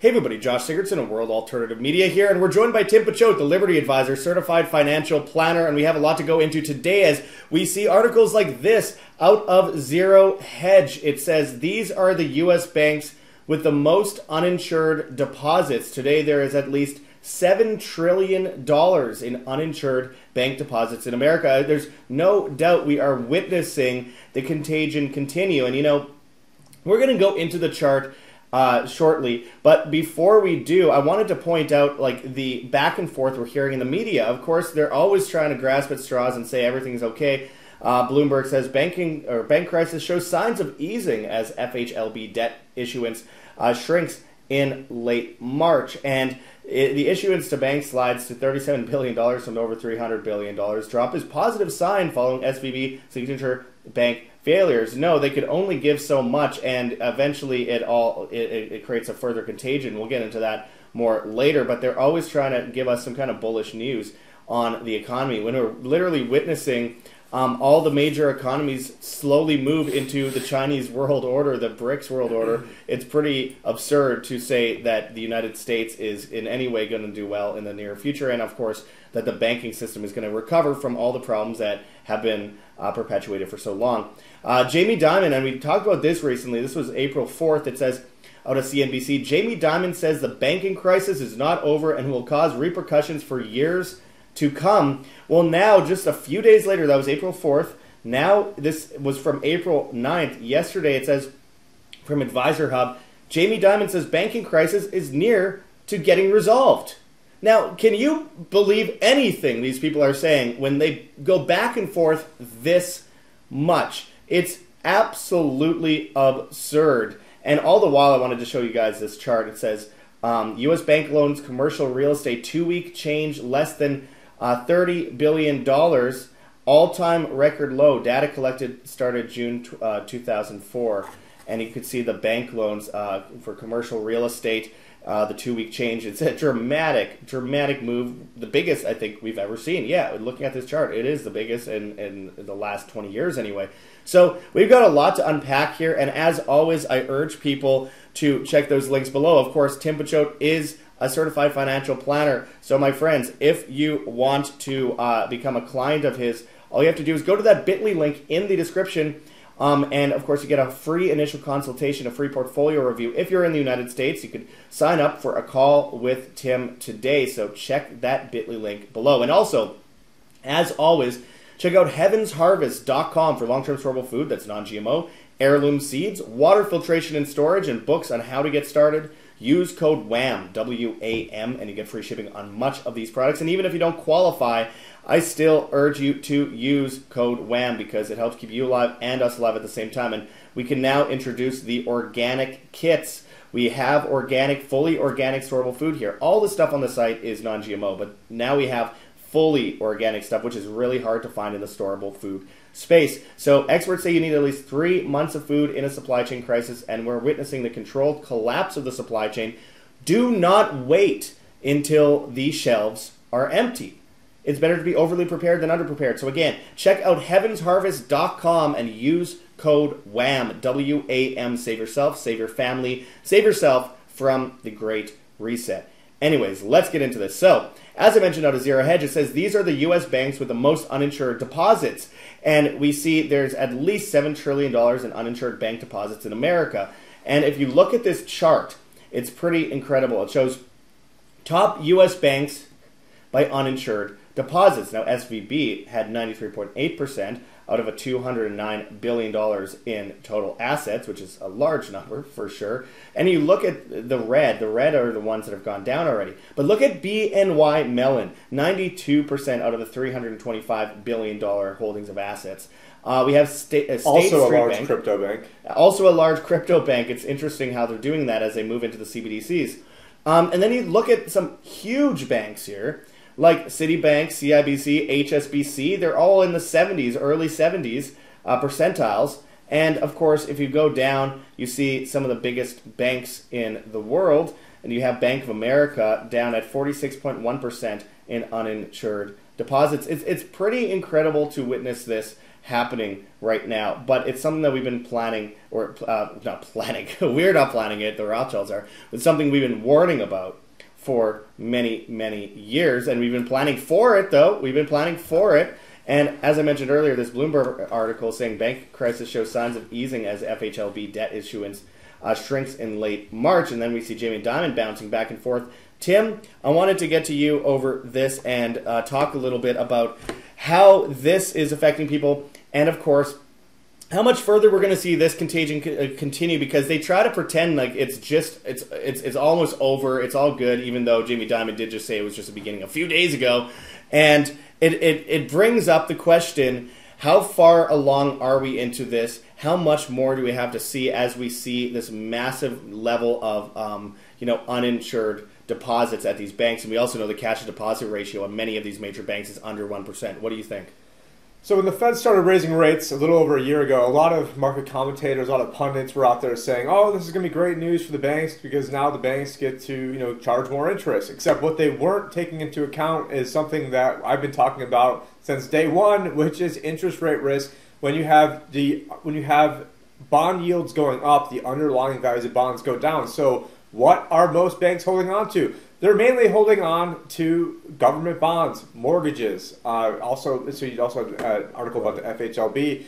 Hey everybody, Josh Sigurdson of World Alternative Media here, and we're joined by Tim Picciott, the Liberty Advisor, certified financial planner, and we have a lot to go into today as we see articles like this out of Zero Hedge. It says these are the U.S. banks with the most uninsured deposits. Today there is at least $7 trillion in uninsured bank deposits in America. There's no doubt we are witnessing the contagion continue, and you know, we're going to go into the chart uh, shortly. But before we do, I wanted to point out like the back and forth we're hearing in the media. Of course, they're always trying to grasp at straws and say everything's okay. Uh, Bloomberg says banking or bank crisis shows signs of easing as FHLB debt issuance uh, shrinks in late March, and it, the issuance to banks slides to $37 billion from over $300 billion. Drop is positive sign following SVB signature bank failures. No, they could only give so much, and eventually it all it, it, creates a further contagion. We'll get into that more later, but they're always trying to give us some kind of bullish news on the economy when we're literally witnessing um, all the major economies slowly move into the Chinese world order, the BRICS world order. It's pretty absurd to say that the United States is in any way going to do well in the near future, and of course that the banking system is going to recover from all the problems that have been uh, perpetuated for so long. Uh, Jamie Dimon, and we talked about this recently. This was April 4th. It says out of CNBC Jamie Dimon says the banking crisis is not over and will cause repercussions for years to come. Well, now, just a few days later, that was April 4th. Now, this was from April 9th. Yesterday, it says from Advisor Hub Jamie Dimon says banking crisis is near to getting resolved. Now, can you believe anything these people are saying when they go back and forth this much? It's absolutely absurd. And all the while, I wanted to show you guys this chart. It says um, U.S. bank loans, commercial real estate, two week change, less than uh, $30 billion, all time record low. Data collected started June uh, 2004. And you could see the bank loans uh, for commercial real estate. Uh, the two week change. It's a dramatic, dramatic move. The biggest I think we've ever seen. Yeah, looking at this chart, it is the biggest in, in the last 20 years anyway. So we've got a lot to unpack here, and as always, I urge people to check those links below. Of course, Tim Picciott is a certified financial planner. So, my friends, if you want to uh, become a client of his, all you have to do is go to that bit.ly link in the description. Um, and of course, you get a free initial consultation, a free portfolio review. If you're in the United States, you could sign up for a call with Tim today. So check that bit.ly link below. And also, as always, Check out heavensharvest.com for long term storable food that's non GMO, heirloom seeds, water filtration and storage, and books on how to get started. Use code WHAM, W A M, and you get free shipping on much of these products. And even if you don't qualify, I still urge you to use code WHAM because it helps keep you alive and us alive at the same time. And we can now introduce the organic kits. We have organic, fully organic storable food here. All the stuff on the site is non GMO, but now we have fully organic stuff, which is really hard to find in the storable food space. So experts say you need at least three months of food in a supply chain crisis, and we're witnessing the controlled collapse of the supply chain. Do not wait until these shelves are empty. It's better to be overly prepared than underprepared. So again, check out heavensharvest.com and use code WHAM, W A M. Save yourself, save your family, save yourself from the great reset. Anyways, let's get into this. So, as I mentioned out of Zero Hedge, it says these are the U.S. banks with the most uninsured deposits. And we see there's at least $7 trillion in uninsured bank deposits in America. And if you look at this chart, it's pretty incredible. It shows top U.S. banks by uninsured deposits. Now, SVB had 93.8% out of a $209 billion in total assets, which is a large number for sure. And you look at the red, the red are the ones that have gone down already. But look at BNY Mellon, 92% out of the $325 billion holdings of assets. Uh, we have State, uh, also Street a large Bank, crypto bank. also a large crypto bank. It's interesting how they're doing that as they move into the CBDCs. Um, and then you look at some huge banks here like Citibank, CIBC, HSBC, they're all in the 70s, early 70s uh, percentiles. And of course, if you go down, you see some of the biggest banks in the world. And you have Bank of America down at 46.1% in uninsured deposits. It's, it's pretty incredible to witness this happening right now. But it's something that we've been planning, or uh, not planning. We're not planning it. The Rothschilds are. It's something we've been warning about for many, many years, and we've been planning for it. Though we've been planning for it. And as I mentioned earlier, this Bloomberg article saying bank crisis shows signs of easing as FHLB debt issuance uh, shrinks in late March, and then we see Jamie Dimon bouncing back and forth. Tim, I wanted to get to you over this and uh, talk a little bit about how this is affecting people, and of course, how much further we're going to see this contagion uh, continue because they try to pretend like it's just it's it's it's almost over, it's all good, even though Jamie Dimon did just say it was just the beginning a few days ago, and it, it, it brings up the question how far along are we into this? How much more do we have to see as we see this massive level of um, you know uninsured deposits at these banks? And we also know the cash to deposit ratio of many of these major banks is under one percent. What do you think? So when the Fed started raising rates a little over a year ago, a lot of market commentators, a lot of pundits were out there saying, "Oh, this is going to be great news for the banks because now the banks get to, you know, charge more interest." Except what they weren't taking into account is something that I've been talking about since day 1, which is interest rate risk. When you have the when you have bond yields going up, the underlying values of bonds go down. So, what are most banks holding on to? They're mainly holding on to government bonds, mortgages. Uh, also, so you also had an article about the FHLB.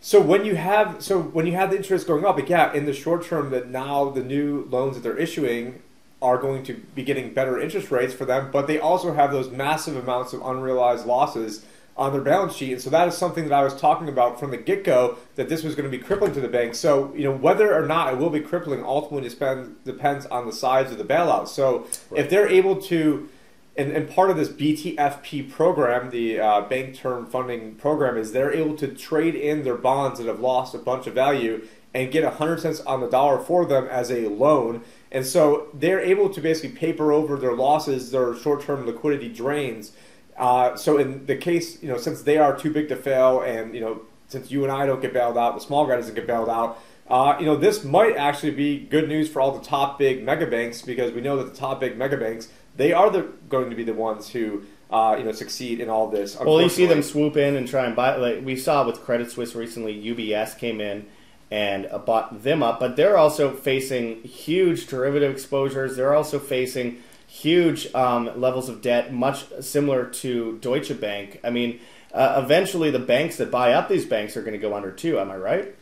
So when you have so when you have the interest going up, but yeah, in the short term, that now the new loans that they're issuing are going to be getting better interest rates for them, but they also have those massive amounts of unrealized losses on their balance sheet. And so that is something that I was talking about from the get go that this was going to be crippling to the bank. So, you know, whether or not it will be crippling ultimately depends, depends on the size of the bailout. So right. if they're able to, and, and part of this BTFP program, the uh, bank term funding program, is they're able to trade in their bonds that have lost a bunch of value and get 100 cents on the dollar for them as a loan. And so they're able to basically paper over their losses, their short term liquidity drains uh, so in the case, you know, since they are too big to fail, and you know, since you and I don't get bailed out, the small guy doesn't get bailed out. Uh, you know, this might actually be good news for all the top big mega banks because we know that the top big mega banks they are the, going to be the ones who uh, you know succeed in all this. Well, you see them swoop in and try and buy. Like we saw with Credit Suisse recently, UBS came in and uh, bought them up, but they're also facing huge derivative exposures. They're also facing huge um, levels of debt, much similar to Deutsche Bank. I mean, uh, eventually the banks that buy up these banks are going to go under too. Am I right?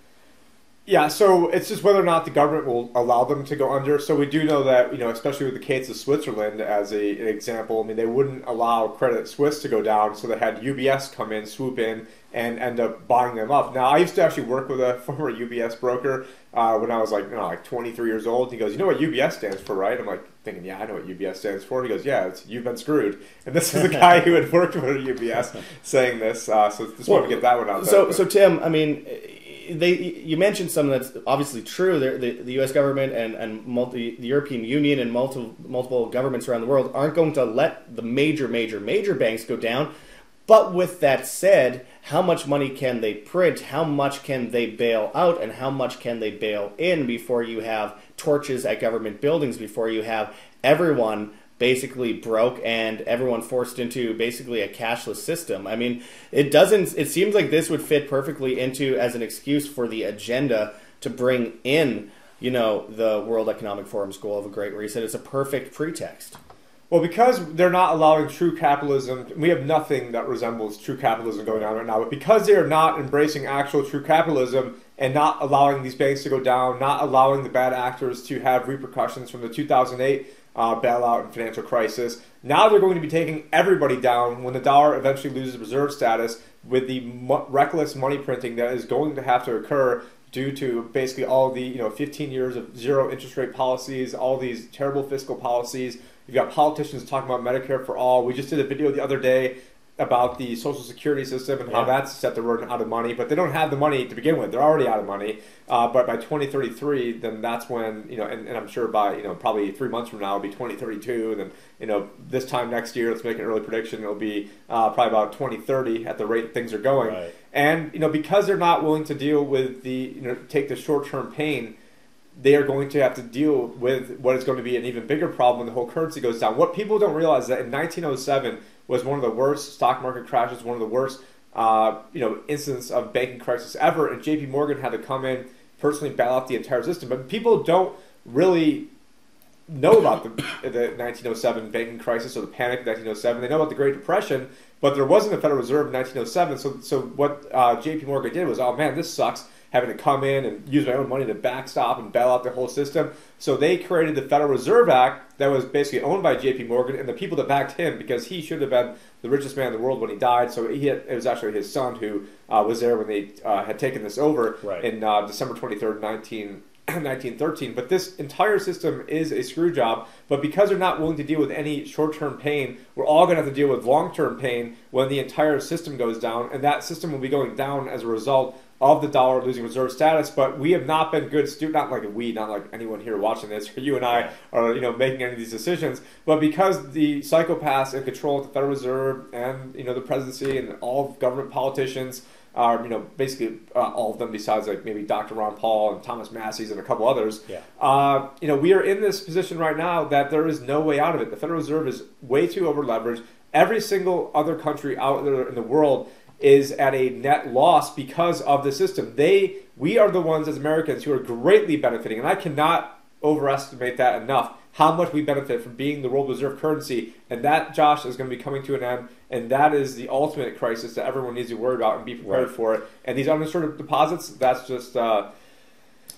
Yeah, so it's just whether or not the government will allow them to go under. So we do know that, you know, especially with the case of Switzerland as a, an example, I mean, they wouldn't allow Credit Suisse to go down, so they had UBS come in, swoop in, and end up buying them up. Now, I used to actually work with a former UBS broker uh, when I was like, you know, like 23 years old. He goes, "You know what UBS stands for, right?" I'm like thinking, "Yeah, I know what UBS stands for." He goes, "Yeah, it's you've been screwed." And this is the guy who had worked with UBS saying this. Uh, so just well, want to get that one out. So, there, so Tim, I mean, they you mentioned something that's obviously true. The, the U.S. government and and multi, the European Union and multiple multiple governments around the world aren't going to let the major, major, major banks go down but with that said, how much money can they print? How much can they bail out? And how much can they bail in before you have torches at government buildings, before you have everyone basically broke and everyone forced into basically a cashless system. I mean, it doesn't it seems like this would fit perfectly into as an excuse for the agenda to bring in, you know, the World Economic Forum's goal of a great reset. It's a perfect pretext. Well, because they're not allowing true capitalism, we have nothing that resembles true capitalism going on right now. But because they are not embracing actual true capitalism and not allowing these banks to go down, not allowing the bad actors to have repercussions from the 2008 uh, bailout and financial crisis, now they're going to be taking everybody down when the dollar eventually loses reserve status with the mo- reckless money printing that is going to have to occur due to basically all the you know 15 years of zero interest rate policies, all these terrible fiscal policies You've got politicians talking about Medicare for all. We just did a video the other day about the Social Security system and how that's set to run out of money, but they don't have the money to begin with. They're already out of money. Uh, but by 2033, then that's when you know, and, and, I'm sure by you know probably three months from now it'll be 2032, and then you know this time next year, let's make an early prediction, it'll be uh, probably about 2030 at the rate things are going. Right. And you know because they're not willing to deal with the you know take the short term pain they are going to have to deal with what is going to be an even bigger problem when the whole currency goes down. What people don't realize is that in 1907 was one of the worst stock market crashes, one of the worst uh, you know instance of banking crisis ever, and J.P. Morgan had to come in personally bail out the entire system. But people don't really know about the, the 1907 banking crisis or the panic of 1907. They know about the Great Depression, but there wasn't a Federal Reserve in 1907. So, so what uh, J.P. Morgan did was, oh man, this sucks. Having to come in and use my own money to backstop and bail out the whole system. So they created the Federal Reserve Act that was basically owned by J.P. Morgan and the people that backed him because he should have been the richest man in the world when he died. So he had, it was actually his son who uh, was there when they uh, had taken this over Right. in uh, December 23rd, 19. 1913, but this entire system is a screw job. But because they're not willing to deal with any short term pain, we're all going to have to deal with long term pain when the entire system goes down, and that system will be going down as a result of the dollar losing reserve status. But we have not been good stu not like we, not like anyone here watching this, or you and I are you know making any of these decisions. But because the psychopaths in control of the Federal Reserve and you know the presidency and all government politicians are you know basically uh, all of them besides like maybe Dr. Ron Paul and Thomas Massie's and a couple others. Yeah. Uh, you know we are in this position right now that there is no way out of it. The Federal Reserve is way too over leveraged. Every single other country out there in the world is at a net loss because of the system. They we are the ones as Americans who are greatly benefiting, and I cannot overestimate that enough. How much we benefit from being the world reserve currency, and that, Josh, is going to be coming to an end, and that is the ultimate crisis that everyone needs to worry about and be prepared Right. for it. And these uninsured deposits, that's just uh,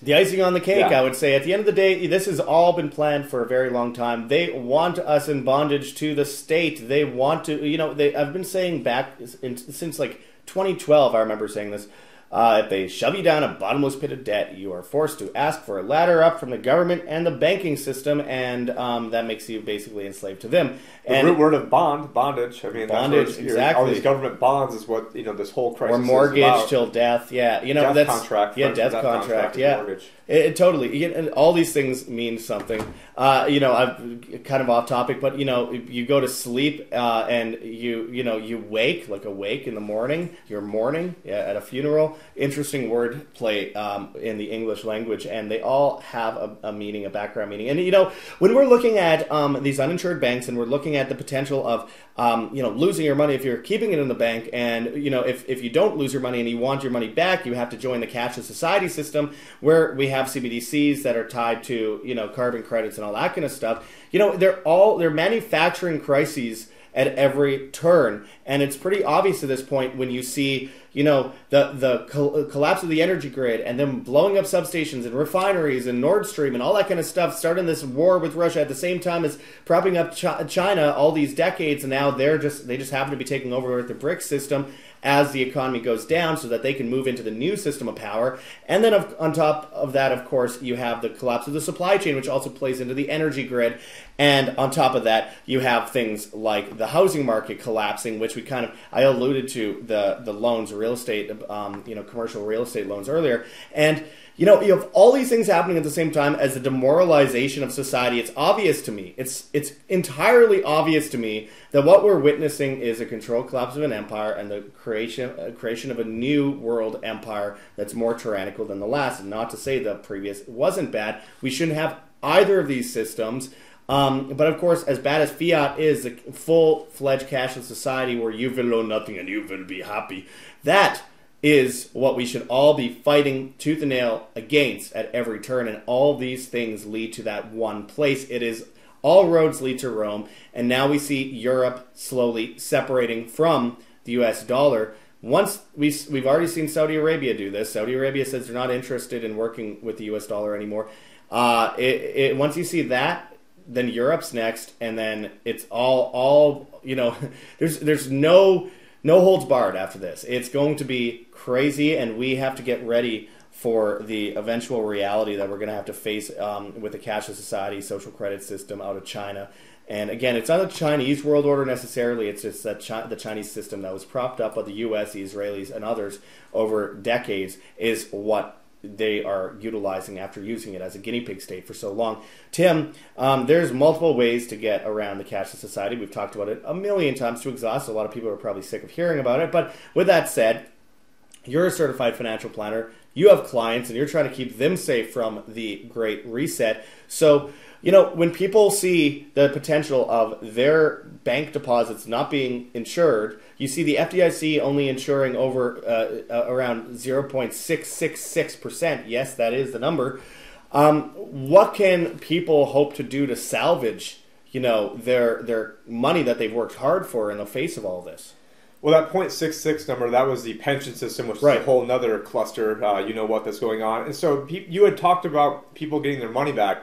The icing on the cake, Yeah. I would say. At the end of the day, this has all been planned for a very long time. They want us in bondage to the state. They want to, you know, they, I've been saying back in, since like 2012, I remember saying this. Uh, if they shove you down a bottomless pit of debt, you are forced to ask for a ladder up from the government and the banking system, and um, that makes you basically enslaved to them. the And root word of bond, bondage. I mean, Bondage, that's you're- All exactly. these government bonds is what you know. This whole crisis or mortgage till death. Yeah, you know Death that's contract, Yeah, death, death contract. contract yeah, mortgage. It, it totally. And all these things mean something. Uh, you know, I'm kind of off topic, but you know, you go to sleep uh, and you you know you wake like awake in the morning. You're mourning yeah, at a funeral. Interesting word play um, in the English language, and they all have a, a meaning, a background meaning. And you know, when we're looking at um, these uninsured banks, and we're looking at the potential of um, you know losing your money if you're keeping it in the bank, and you know if if you don't lose your money and you want your money back, you have to join the cashless society system where we have CBDCs that are tied to you know carbon credits and all that kind of stuff. You know, they're all they're manufacturing crises at every turn, and it's pretty obvious at this point when you see you know the the col- collapse of the energy grid and them blowing up substations and refineries and Nord Stream and all that kind of stuff, starting this war with Russia at the same time as propping up Chi- China all these decades, and now they're just they just happen to be taking over with the BRICS system as the economy goes down so that they can move into the new system of power. And then of, on top of that, of course, you have the collapse of the supply chain, which also plays into the energy grid. And on top of that, you have things like the housing market collapsing, which we kind of I alluded to the the loans, real estate, um, you know, commercial real estate loans earlier, and you know, you have all these things happening at the same time as the demoralization of society. It's obvious to me. It's it's entirely obvious to me that what we're witnessing is a controlled collapse of an empire and the creation uh, creation of a new world empire that's more tyrannical than the last. And not to say the previous wasn't bad. We shouldn't have either of these systems. Um, but of course, as bad as fiat is, a full fledged cashless society where you will own nothing and you will be happy, that is what we should all be fighting tooth and nail against at every turn. And all these things lead to that one place. It is all roads lead to Rome. And now we see Europe slowly separating from the US dollar. Once we, we've already seen Saudi Arabia do this, Saudi Arabia says they're not interested in working with the US dollar anymore. Uh, it, it, once you see that, then Europe's next, and then it's all all you know. There's there's no no holds barred after this. It's going to be crazy, and we have to get ready for the eventual reality that we're going to have to face um, with the cashless society, social credit system out of China. And again, it's not the Chinese world order necessarily. It's just that Chi- the Chinese system that was propped up by the U.S., the Israelis, and others over decades is what they are utilizing after using it as a guinea pig state for so long. Tim, um, there's multiple ways to get around the cashless society. We've talked about it a million times to exhaust. A lot of people are probably sick of hearing about it. But with that said, you're a certified financial planner. you have clients and you're trying to keep them safe from the great reset. So, you know, when people see the potential of their bank deposits not being insured, you see the FDIC only insuring over uh, uh, around 0.666%. Yes, that is the number. Um, what can people hope to do to salvage, you know, their their money that they've worked hard for in the face of all this? Well, that 0.66 number, that was the pension system, which Right. is a whole nother cluster. Uh, you know what that's going on. And so you had talked about people getting their money back.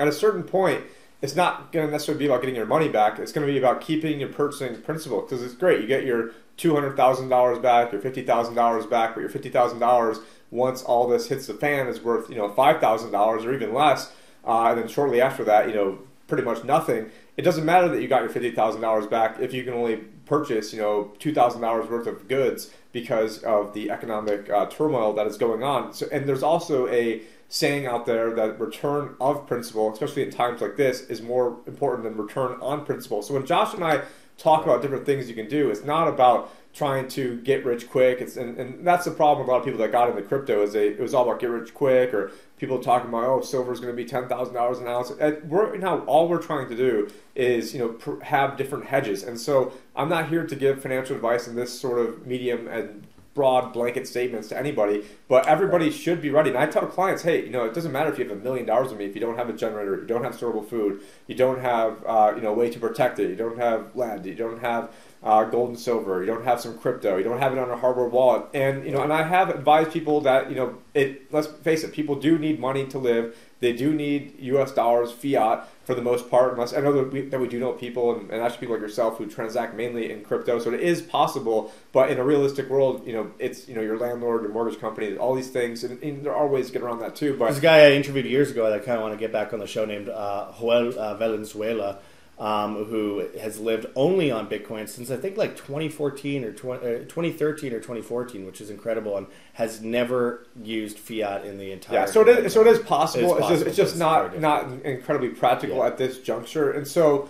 At a certain point, it's not going to necessarily be about getting your money back. It's going to be about keeping your purchasing principal because it's great. You get your $200,000 back, your $50,000 back, but your $50,000 once all this hits the fan is worth, you know, $5,000 or even less. Uh, and then shortly after that, you know, pretty much nothing. It doesn't matter that you got your fifty thousand dollars back if you can only purchase, you know, two thousand dollars worth of goods because of the economic uh, turmoil that is going on. So, and there's also a saying out there that return of principal, especially in times like this, is more important than return on principal. So when Josh and I talk about different things you can do, it's not about trying to get rich quick. It's and, and that's the problem with a lot of people that got into crypto is they it was all about get rich quick or people talking about oh silver is going to be ten thousand dollars an ounce. Uh, We're now all we're trying to do is you know pr- have different hedges. And so I'm not here to give financial advice in this sort of medium and broad blanket statements to anybody, but everybody should be ready. And I tell clients, hey, you know, it doesn't matter if you have a million dollars with me if you don't have a generator, you don't have storable food, you don't have uh, you know a way to protect it, you don't have land, you don't have uh, gold and silver, you don't have some crypto, you don't have it on a hardware wallet, and you know, and I have advised people that you know, it. Let's face it, people do need money to live. They do need U.S. dollars, fiat, for the most part. Unless I know that we, that we do know people, and, and actually people like yourself who transact mainly in crypto, so it is possible. But in a realistic world, you know, it's you know your landlord, your mortgage company, all these things, and, and there are ways to get around that too. But a guy I interviewed years ago that I kind of want to get back on the show named uh, Joel uh, Valenzuela, um, who has lived only on Bitcoin since I think like 2014 or 20, uh, 2013 or 2014, which is incredible, and has never used fiat in the entire. Yeah, so it is. So it is possible. It is It's just, it's just it's not not incredibly practical Yeah. at this juncture, and so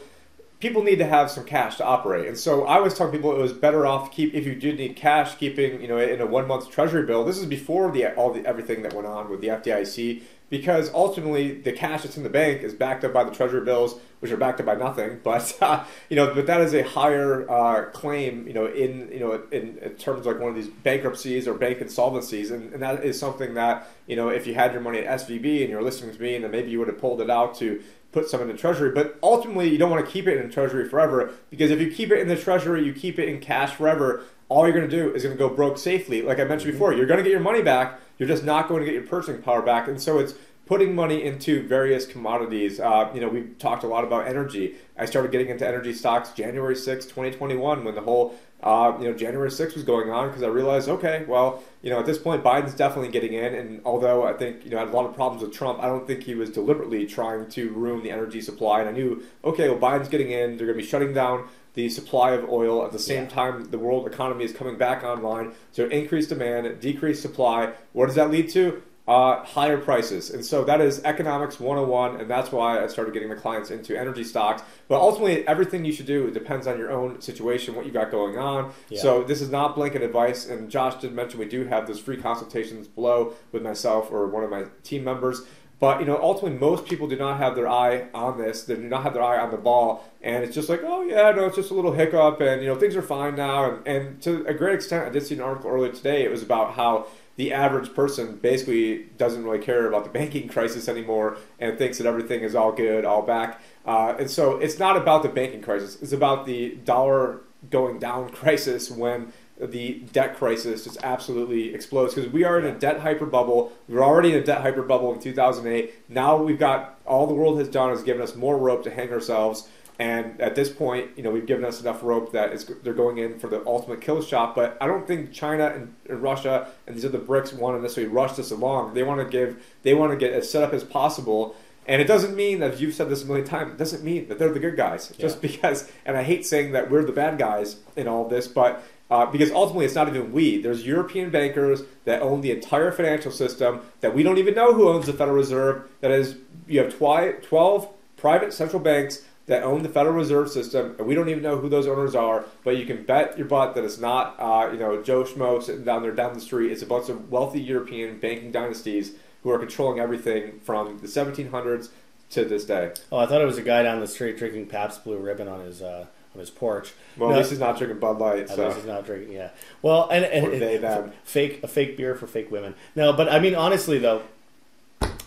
people need to have some cash to operate. And so I was telling people it was better off keep if you did need cash, keeping you know in a one month Treasury bill. This is before the all the everything that went on with the FDIC. Because ultimately, the cash that's in the bank is backed up by the treasury bills, which are backed up by nothing. But uh, you know, but that is a higher uh, claim, you know, in you know, in, in terms of like one of these bankruptcies or bank insolvencies, and, and that is something that you know, if you had your money at SVB and you're listening to me, and then maybe you would have pulled it out to put some in the treasury. But ultimately, you don't want to keep it in the treasury forever because if you keep it in the treasury, you keep it in cash forever. All you're going to do is going to go broke safely. Like I mentioned before, you're going to get your money back. You're just not going to get your purchasing power back. And so it's putting money into various commodities. Uh, you know, we've talked a lot about energy. I started getting into energy stocks January 6, 2021, when the whole uh, you know January 6 was going on because I realized, okay, well, you know, at this point, Biden's definitely getting in. And although I think you know I had a lot of problems with Trump, I don't think he was deliberately trying to ruin the energy supply. And I knew, okay, well, Biden's getting in. They're going to be shutting down the supply of oil at the same Yeah. time the world economy is coming back online. So increased demand, decreased supply. What does that lead to? Uh, higher prices. And so that is economics 101, and that's why I started getting the clients into energy stocks. But ultimately, everything you should do depends on your own situation, what you got going on. Yeah. So this is not blanket advice. And Josh did mention we do have those free consultations below with myself or one of my team members. But you know, ultimately, most people do not have their eye on this. They do not have their eye on the ball, and it's just like, oh yeah, no, it's just a little hiccup, and you know, things are fine now. And, and to a great extent, I did see an article earlier today. It was about how the average person basically doesn't really care about the banking crisis anymore and thinks that everything is all good, all back. Uh, and so it's not about the banking crisis. It's about the dollar going down crisis when the debt crisis just absolutely explodes because we are in a debt hyper bubble. We were already in a debt hyper bubble in 2008. Now we've got all the world has done is given us more rope to hang ourselves. And at this point, you know, we've given us enough rope that it's, they're going in for the ultimate kill shot. But I don't think China and, and Russia and these other BRICS want to necessarily rush this along. They want to give, they want to get as set up as possible. And it doesn't mean that you've said this a million times. It doesn't mean that they're the good guys. Just because, and I hate saying that we're the bad guys in all this, but uh, because ultimately it's not even we. There's European bankers that own the entire financial system that we don't even know who owns the Federal Reserve. That is, you have twi- 12 private central banks that own the Federal Reserve System, and we don't even know who those owners are. But you can bet your butt that it's not, uh, you know, Joe Schmo sitting down there down the street. It's a bunch of wealthy European banking dynasties who are controlling everything from the 1700s to this day. Oh, I thought it was a guy down the street drinking Pabst Blue Ribbon on his uh, on his porch. Well, No. at least he's not drinking Bud Light. At So. least he's not drinking. Yeah. Well, and, and they, them. fake a fake beer for fake women. No, but I mean honestly though,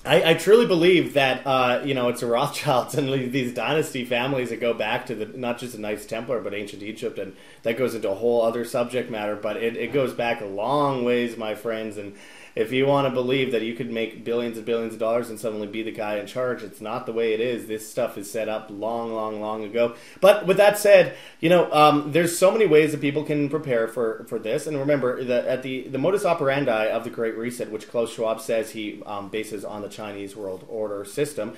I, I truly believe that uh, you know it's the Rothschilds and these dynasty families that go back to the not just the Knights Templar but ancient Egypt, and that goes into a whole other subject matter. But it, it goes back a long ways, my friends. And if you want to believe that you could make billions and billions of dollars and suddenly be the guy in charge, it's not the way it is. This stuff is set up long, long, long ago. But with that said, you know, um, there's so many ways that people can prepare for, for this. And remember, the, at the the modus operandi of the Great Reset, which Klaus Schwab says he um, bases on the Chinese world order system,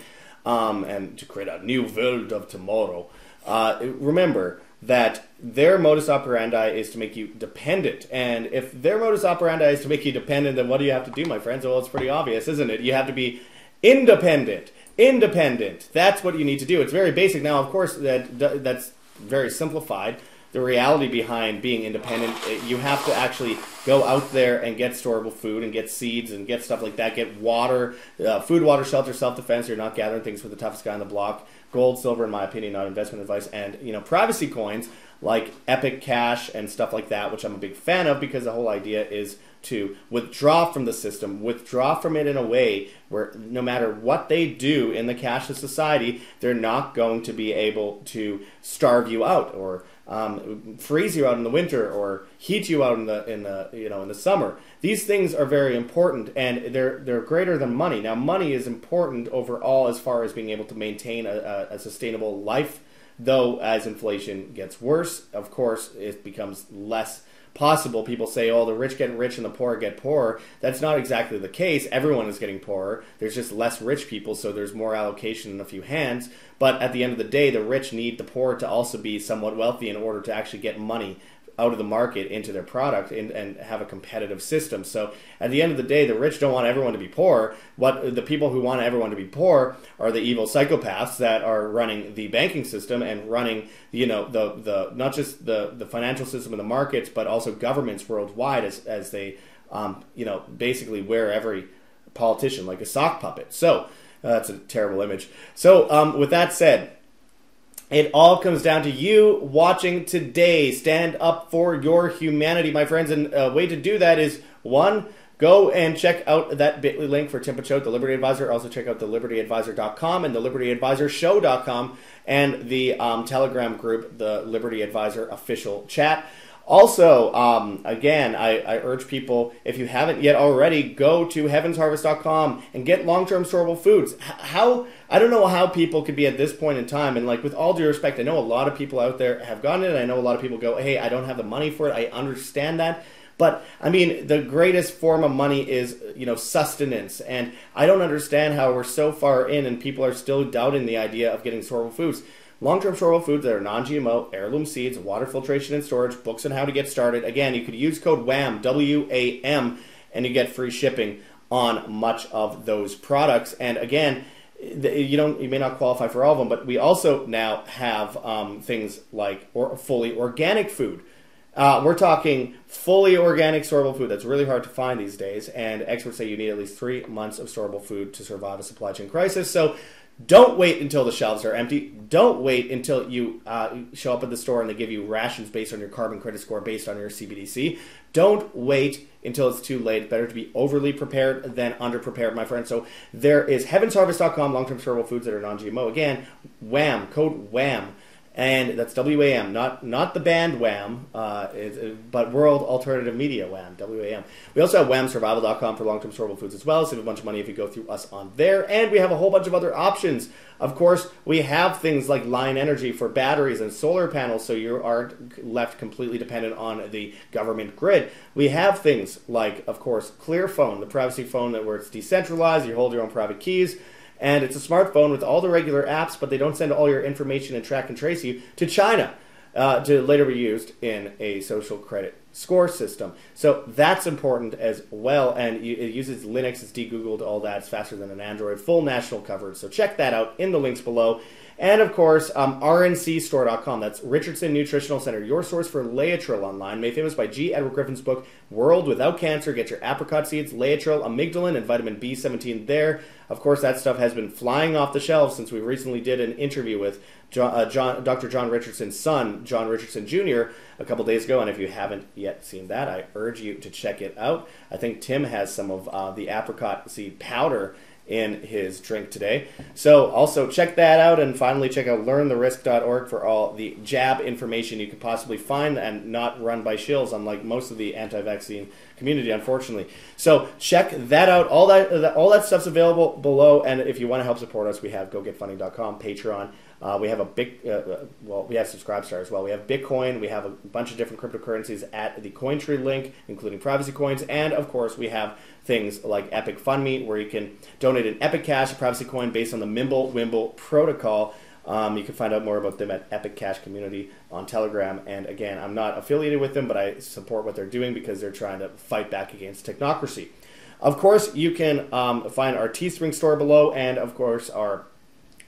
um, and to create a new world of tomorrow. Uh, remember that their modus operandi is to make you dependent. And if their modus operandi is to make you dependent, then what do you have to do, my friends? Well, it's pretty obvious, isn't it? You have to be independent. Independent. That's what you need to do. It's very basic. Now, of course, that that's very simplified. The reality behind being independent, eh, you have to actually go out there and get storable food and get seeds and get stuff like that. Get water, uh, food, water, shelter, self defense. You're not gathering things for the toughest guy on the block. Gold, silver, in my opinion, not investment advice. And you know, privacy coins like Epic Cash and stuff like that, which I'm a big fan of because the whole idea is to withdraw from the system, withdraw from it in a way where no matter what they do in the cashless society, they're not going to be able to starve you out or um, freeze you out in the winter or heat you out in the in the you know in the summer. These things are very important and they're they're greater than money. Now, money is important overall as far as being able to maintain a, a, a sustainable life. Though as inflation gets worse, of course, it becomes less possible. People say, "Oh, the rich get rich and the poor get poorer." That's not exactly the case. Everyone is getting poorer. There's just less rich people, so there's more allocation in a few hands. But at the end of the day, the rich need the poor to also be somewhat wealthy in order to actually get money out of the market into their product and, and have a competitive system. So at the end of the day, the rich don't want everyone to be poor. What the people who want everyone to be poor are the evil psychopaths that are running the banking system and running, you know, the the not just the the financial system and the markets, but also governments worldwide as as they, um, you know, basically wear every politician like a sock puppet. So. Uh, that's a terrible image. So, um, with that said, it all comes down to you watching today. Stand up for your humanity, my friends. And a way to do that is one, go and check out that bit.ly link for Tim Picciott, the Liberty Advisor. Also, check out the libertyadvisor.com and the libertyadvisorshow.com and the um, Telegram group, the Liberty Advisor official chat. Also, um, again, I, I urge people, if you haven't yet already, go to heavensharvest.com and get long term storable foods. How, I don't know how people could be at this point in time, and like with all due respect, I know a lot of people out there have gotten it. I know a lot of people go, hey, I don't have the money for it. I understand that. But I mean, the greatest form of money is, you know, sustenance. And I don't understand how we're so far in and people are still doubting the idea of getting storable foods. Long term storable foods that are non GMO, heirloom seeds, water filtration and storage, books on how to get started. Again, you could use code WHAM, W A M, and you get free shipping on much of those products. And again, you don't you may not qualify for all of them, but we also now have um, things like or fully organic food. Uh, we're talking fully organic storable food that's really hard to find these days, and experts say you need at least three months of storable food to survive a supply chain crisis. So don't wait until the shelves are empty. Don't wait until you uh, show up at the store and they give you rations based on your carbon credit score, based on your CBDC. Don't wait until it's too late. Better to be overly prepared than underprepared, my friend. So there is heavensharvest.com, long-term storable foods that are non-GMO. Again, WHAM, code WHAM and that's WAM, not not the band Wham, uh, but World Alternative Media Wham, WAM. We also have wamsurvival.com for long-term storable foods as well. Save a bunch of money if you go through us on there, and we have a whole bunch of other options. Of course, we have things like Lion Energy for batteries and solar panels, so you aren't left completely dependent on the government grid. We have things like, of course, Clear Phone, the privacy phone that where it's decentralized, you hold your own private keys and it's a smartphone with all the regular apps, but they don't send all your information and track and trace you to China uh, to later be used in a social credit score system. So that's important as well. And it uses Linux, it's degoogled, all that. It's faster than an Android. Full national coverage. So check that out in the links below. And of course, um, rncstore.com. That's Richardson Nutritional Center, your source for Laetrile online. Made famous by G. Edward Griffin's book, World Without Cancer. Get your apricot seeds, Laetrile, amygdalin, and vitamin B17 there. Of course, that stuff has been flying off the shelves since we recently did an interview with John, uh, John, Dr. John Richardson's son, John Richardson Jr., a couple days ago. And if you haven't yet seen that, I urge you to check it out. I think Tim has some of uh, the apricot seed powder in his drink today. So also check that out and finally check out learntherisk.org for all the jab information you could possibly find and not run by shills unlike most of the anti-vaccine community unfortunately. So check that out. All that all that stuff's available below and if you want to help support us we have gogetfunding.com, Patreon, uh, we have a big, uh, uh, well, we have Subscribestar as well. We have Bitcoin. We have a bunch of different cryptocurrencies at the Cointree link, including privacy coins, and of course we have things like Epic FundMe, where you can donate an Epic Cash, privacy coin based on the Mimble Wimble protocol. Um, you can find out more about them at Epic Cash Community on Telegram. And again, I'm not affiliated with them, but I support what they're doing because they're trying to fight back against technocracy. Of course, you can um, find our Teespring store below, and of course our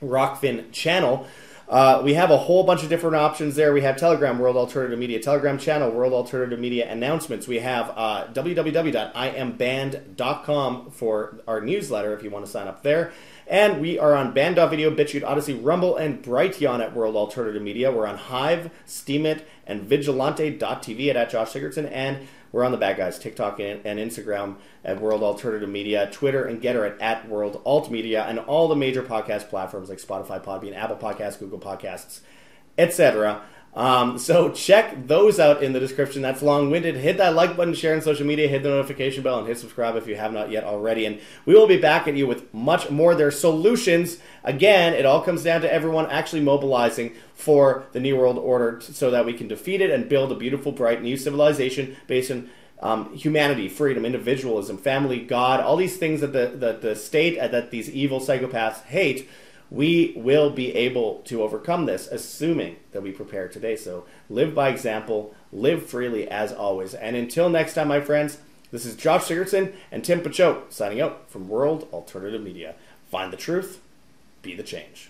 Rokfin channel. Uh, we have a whole bunch of different options there. We have Telegram, World Alternative Media, Telegram channel, World Alternative Media announcements. We have uh, www.iamband.com for our newsletter if you want to sign up there. And we are on Band.video, BitChute, Odysee, Rumble, and Brighteon at World Alternative Media. We're on Hive, Steemit, and Vigilante.tv at, at Josh Sigurdson. And we're on the bad guys, TikTok and, and Instagram at World Alternative Media, Twitter and Gettr at, at World Alt Media, and all the major podcast platforms like Spotify, Podbean, Apple Podcasts, Google Podcasts, etc. Um, so check those out in the description. That's long-winded. Hit that like button, share on social media, hit the notification bell, and hit subscribe if you have not yet already. And we will be back at you with much more. Their solutions. Again, it all comes down to everyone actually mobilizing for the New World Order so that we can defeat it and build a beautiful, bright new civilization based on um, humanity, freedom, individualism, family, God, all these things that the, the, the state, that these evil psychopaths hate we will be able to overcome this, assuming that we prepare today. So live by example, live freely as always. And until next time, my friends, this is Josh Sigurdson and Tim Picciott signing out from World Alternative Media. Find the truth, be the change.